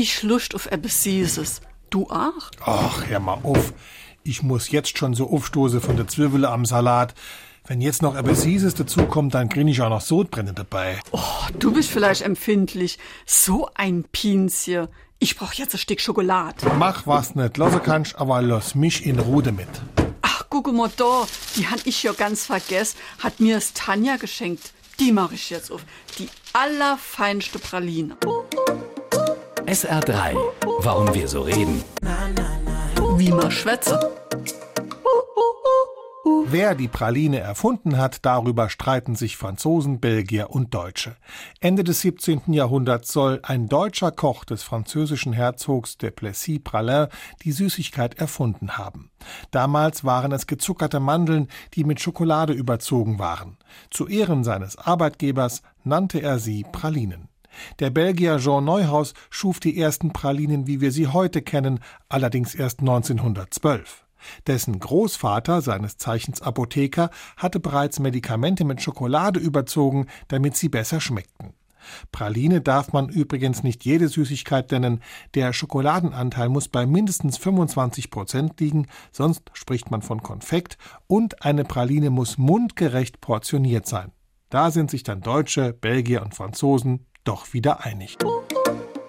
ich Lust auf etwas Süßes. Du auch? Ach, hör mal auf. Ich muss jetzt schon so aufstoße von der Zwiebele am Salat. Wenn jetzt noch etwas Süßes dazukommt, dann krieg ich auch noch Sodbrenne dabei. Oh, du bist vielleicht empfindlich. So ein Pinzchen. Ich brauch jetzt ein Stück Schokolade. Mach was nicht lassen kannst, aber lass mich in Ruhe damit. Ach, guck mal da. Die han ich ja ganz vergessen. Hat mir es Tanja geschenkt. Die mache ich jetzt auf. Die allerfeinste Praline. SR3. Warum wir so reden. Wie man schwätze. Wer die Praline erfunden hat, darüber streiten sich Franzosen, Belgier und Deutsche. Ende des 17. Jahrhunderts soll ein deutscher Koch des französischen Herzogs de Plessis-Praslin die Süßigkeit erfunden haben. Damals waren es gezuckerte Mandeln, die mit Schokolade überzogen waren. Zu Ehren seines Arbeitgebers nannte er sie Pralinen. Der Belgier Jean Neuhaus schuf die ersten Pralinen, wie wir sie heute kennen, allerdings erst 1912. Dessen Großvater, seines Zeichens Apotheker, hatte bereits Medikamente mit Schokolade überzogen, damit sie besser schmeckten. Praline darf man übrigens nicht jede Süßigkeit nennen. Der Schokoladenanteil muss bei mindestens 25 Prozent liegen, sonst spricht man von Konfekt. Und eine Praline muss mundgerecht portioniert sein. Da sind sich dann Deutsche, Belgier und Franzosen doch wieder einig.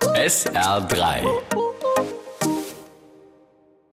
SR3